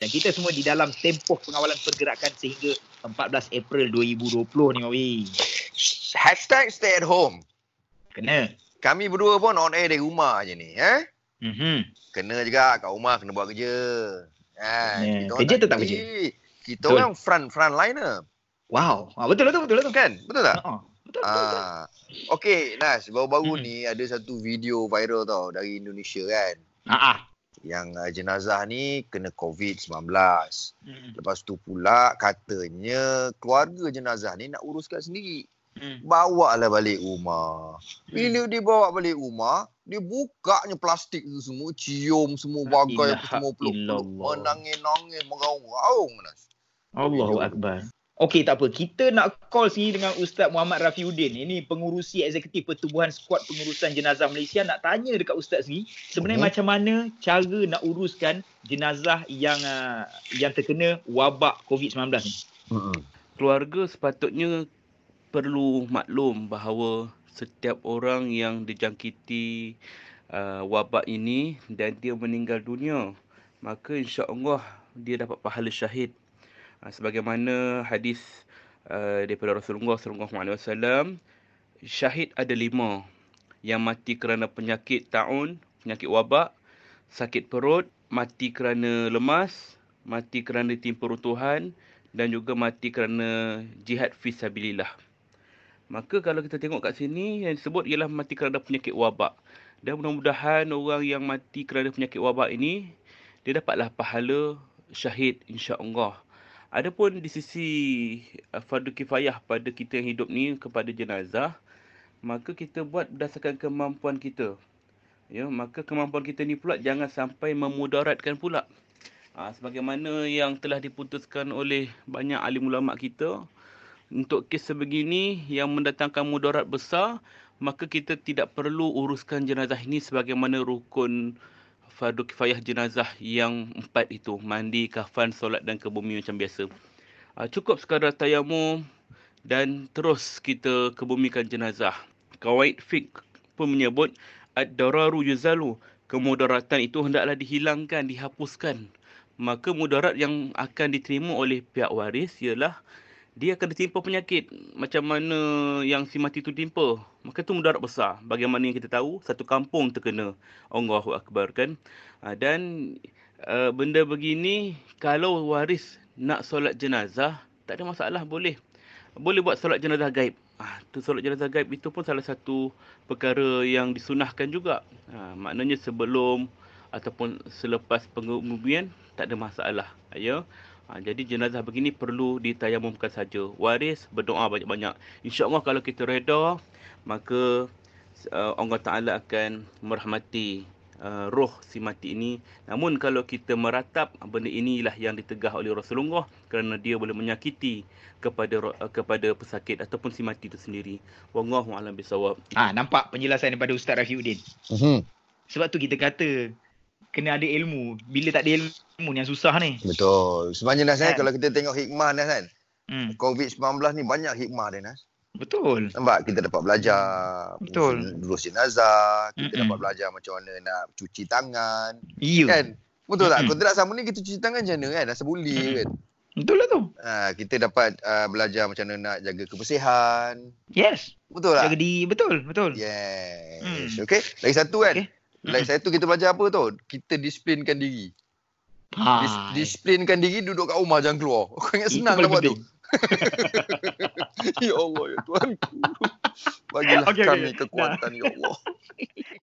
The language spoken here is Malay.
Dan kita semua di dalam tempoh pengawalan pergerakan sehingga 14 April 2020 ni Mawi. Hashtag stay at home. Kena. Kami berdua pun on air dari rumah je ni. Eh? Mm-hmm. Kena juga kat rumah kena buat kerja. Eh, kita kerja tetap kerja. Kita Betul. orang front front liner. Wow. Ah, betul betul betul betul. Kan? Betul tak? Ha. Betul betul. betul. Ah. Okay, Nas. Baru-baru Hmm. ni ada satu video viral tau dari Indonesia kan. Ah, ah. Yang uh, jenazah ni kena COVID-19. Hmm. Lepas tu pula katanya keluarga jenazah ni nak uruskan sendiri. Hmm. Bawa lah balik rumah. Bila dia bawa balik rumah, dia bukanya plastik tu semua, cium semua bagai apa semua peluk-peluk. Menangis-nangis, meraung-raung. Nas. Allahu. Akbar. Okey tak apa. Kita nak call sini dengan Ustaz Muhammad Rafiuddin. Ini pengurusi eksekutif Pertubuhan Skuad Pengurusan Jenazah Malaysia. Nak tanya dekat Ustaz ni, sebenarnya Mhm. macam mana cara nak uruskan jenazah yang uh, yang terkena wabak COVID-19 ni? keluarga sepatutnya perlu maklum bahawa setiap orang yang dijangkiti uh, wabak ini dan dia meninggal dunia maka insya-Allah dia dapat pahala syahid. Uh, sebagaimana hadis uh, daripada Rasulullah sallallahu alaihi wasallam syahid ada lima yang mati kerana penyakit taun, penyakit wabak, sakit perut, mati kerana lemas, mati kerana timpa runtuhan dan juga mati kerana jihad fi sabilillah. Maka kalau kita tengok kat sini yang disebut ialah mati kerana penyakit wabak. Dan mudah-mudahan orang yang mati kerana penyakit wabak ini dia dapatlah pahala syahid insya-Allah. Adapun di sisi uh, fardu kifayah pada kita yang hidup ni kepada jenazah, maka kita buat berdasarkan kemampuan kita. Ya, maka kemampuan kita ni pula jangan sampai memudaratkan pula. Ha, sebagaimana yang telah diputuskan oleh banyak alim ulama kita untuk kes sebegini yang mendatangkan mudarat besar maka kita tidak perlu uruskan jenazah ini sebagaimana rukun fardu kifayah jenazah yang empat itu. Mandi kafan solat dan kebumi macam biasa. Ha, cukup sekadar tayamum dan terus kita kebumikan jenazah. Kawaid fiqh pun menyebut ad-dararu yuzalu kemudaratan itu hendaklah dihilangkan dihapuskan. Maka mudarat yang akan diterima oleh pihak waris ialah dia akan ditimpa penyakit macam mana yang si mati tu timpa. Maka tu mudarat besar. Bagaimana yang kita tahu, satu kampung terkena. Allahu Akbar kan. Ha, dan uh, benda begini, kalau waris nak solat jenazah, tak ada masalah, boleh. Boleh buat solat jenazah gaib. Ha, tu solat jenazah gaib itu pun salah satu perkara yang disunahkan juga. Ha, maknanya sebelum ataupun selepas penguburan tak ada masalah. Ya. Ha, jadi jenazah begini perlu ditayamumkan saja. Waris berdoa banyak-banyak. InsyaAllah kalau kita reda, maka uh, Allah Ta'ala akan merahmati uh, roh si mati ini. Namun kalau kita meratap, benda inilah yang ditegah oleh Rasulullah kerana dia boleh menyakiti kepada uh, kepada pesakit ataupun si mati itu sendiri. Wallahu a'lam bisawab. Ah, nampak penjelasan daripada Ustaz Rafiuddin. Mhm. Sebab tu kita kata kena ada ilmu. Bila tak ada ilmu yang susah ni. Betul. Sebenarnya Nas, kan? Kan? kalau kita tengok hikmah Nas kan, Hmm, COVID-19 ni banyak hikmah dia Nas. betul. Nampak kita dapat belajar Betul. urus jenazah, kita Mm-mm. dapat belajar macam mana nak cuci tangan, Ya. kan? Betul tak? Kalau tidak sama ni kita cuci tangan macam mana kan? Rasa boleh Mm-mm. kan? Betul lah tu. Ha, kita dapat uh, belajar macam mana nak jaga kebersihan. Yes. Betul tak? Jaga di betul, betul. Yes. Hmm. Okay. Lagi satu kan. Okay. Lagi satu kita belajar apa tu? Kita disiplinkan diri. Dis, Ha. disiplinkan diri duduk kat rumah jangan keluar. Kau ingat Itu senang nak buat tu? ya Allah ya Tuhan. Bagilah okey, kami okey. kekuatan ya Allah.